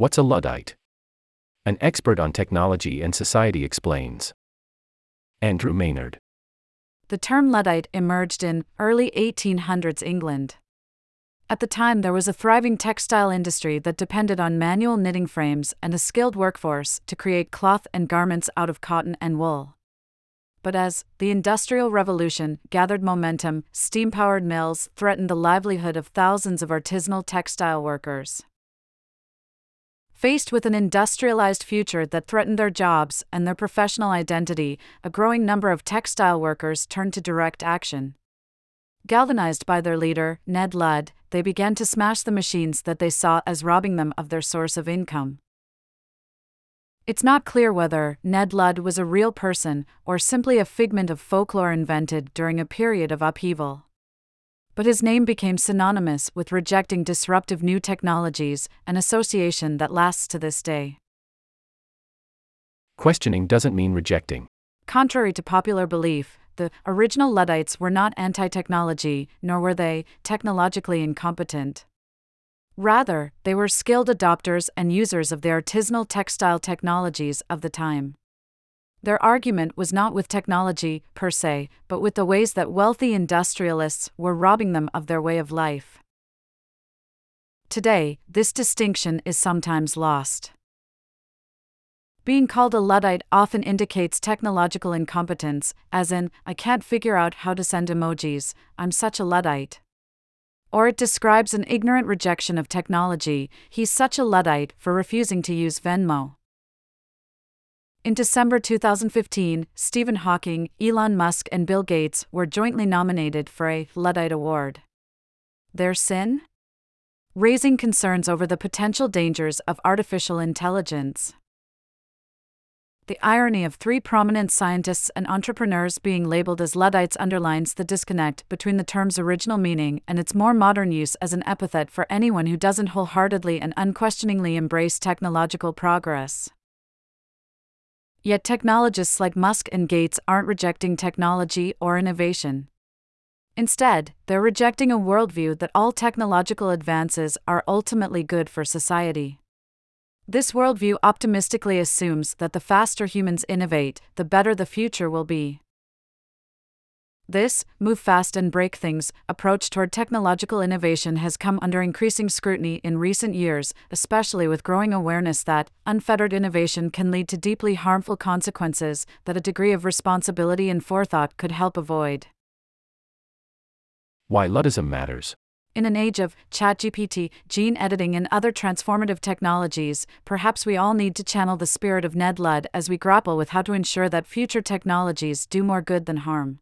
What's a Luddite? An expert on technology and society explains. Andrew Maynard. The term Luddite emerged in early 1800s England. At the time, there was a thriving textile industry that depended on manual knitting frames and a skilled workforce to create cloth and garments out of cotton and wool. But as the Industrial Revolution gathered momentum, steam powered mills threatened the livelihood of thousands of artisanal textile workers. Faced with an industrialized future that threatened their jobs and their professional identity, a growing number of textile workers turned to direct action. Galvanized by their leader, Ned Ludd, they began to smash the machines that they saw as robbing them of their source of income. It's not clear whether Ned Ludd was a real person or simply a figment of folklore invented during a period of upheaval but his name became synonymous with rejecting disruptive new technologies, an association that lasts to this day. Questioning doesn't mean rejecting. Contrary to popular belief, the original Luddites were not anti technology, nor were they technologically incompetent. Rather, they were skilled adopters and users of the artisanal textile technologies of the time. Their argument was not with technology, per se, but with the ways that wealthy industrialists were robbing them of their way of life. Today, this distinction is sometimes lost. Being called a Luddite often indicates technological incompetence, as in, I can't figure out how to send emojis, I'm such a Luddite. Or it describes an ignorant rejection of technology, he's such a Luddite for refusing to use Venmo. In December 2015, Stephen Hawking, Elon Musk, and Bill Gates were jointly nominated for a Luddite Award. Their sin? Raising concerns over the potential dangers of artificial intelligence. The irony of three prominent scientists and entrepreneurs being labeled as Luddites underlines the disconnect between the term's original meaning and its more modern use as an epithet for anyone who doesn't wholeheartedly and unquestioningly embrace technological progress. Yet technologists like Musk and Gates aren't rejecting technology or innovation. Instead, they're rejecting a worldview that all technological advances are ultimately good for society. This worldview optimistically assumes that the faster humans innovate, the better the future will be. This, move fast and break things, approach toward technological innovation has come under increasing scrutiny in recent years, especially with growing awareness that unfettered innovation can lead to deeply harmful consequences that a degree of responsibility and forethought could help avoid. Why Luddism matters. In an age of ChatGPT, gene editing, and other transformative technologies, perhaps we all need to channel the spirit of Ned Ludd as we grapple with how to ensure that future technologies do more good than harm.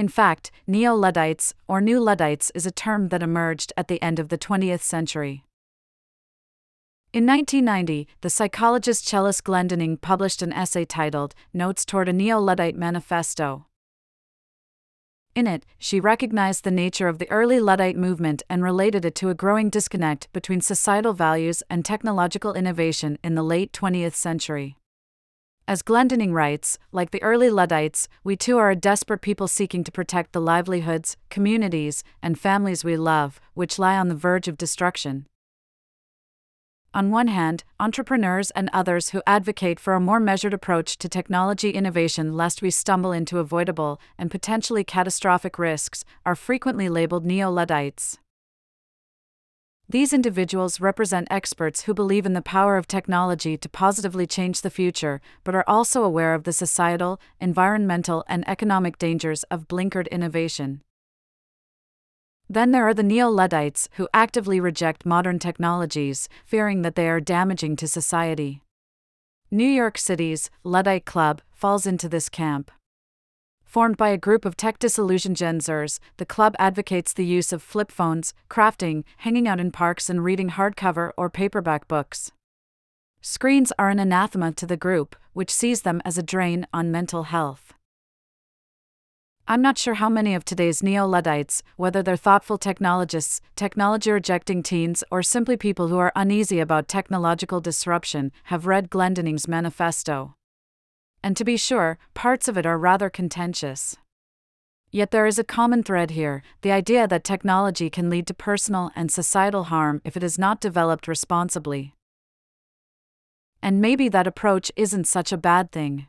In fact, Neo Luddites, or New Luddites, is a term that emerged at the end of the 20th century. In 1990, the psychologist Chellis Glendinning published an essay titled Notes Toward a Neo Luddite Manifesto. In it, she recognized the nature of the early Luddite movement and related it to a growing disconnect between societal values and technological innovation in the late 20th century. As Glendinning writes, like the early Luddites, we too are a desperate people seeking to protect the livelihoods, communities, and families we love, which lie on the verge of destruction. On one hand, entrepreneurs and others who advocate for a more measured approach to technology innovation lest we stumble into avoidable and potentially catastrophic risks are frequently labeled neo Luddites. These individuals represent experts who believe in the power of technology to positively change the future, but are also aware of the societal, environmental, and economic dangers of blinkered innovation. Then there are the neo Luddites who actively reject modern technologies, fearing that they are damaging to society. New York City's Luddite Club falls into this camp. Formed by a group of tech disillusioned Gen Zers, the club advocates the use of flip phones, crafting, hanging out in parks, and reading hardcover or paperback books. Screens are an anathema to the group, which sees them as a drain on mental health. I'm not sure how many of today's neo Luddites, whether they're thoughtful technologists, technology rejecting teens, or simply people who are uneasy about technological disruption, have read Glendinning's manifesto and to be sure, parts of it are rather contentious. Yet there is a common thread here the idea that technology can lead to personal and societal harm if it is not developed responsibly. And maybe that approach isn't such a bad thing.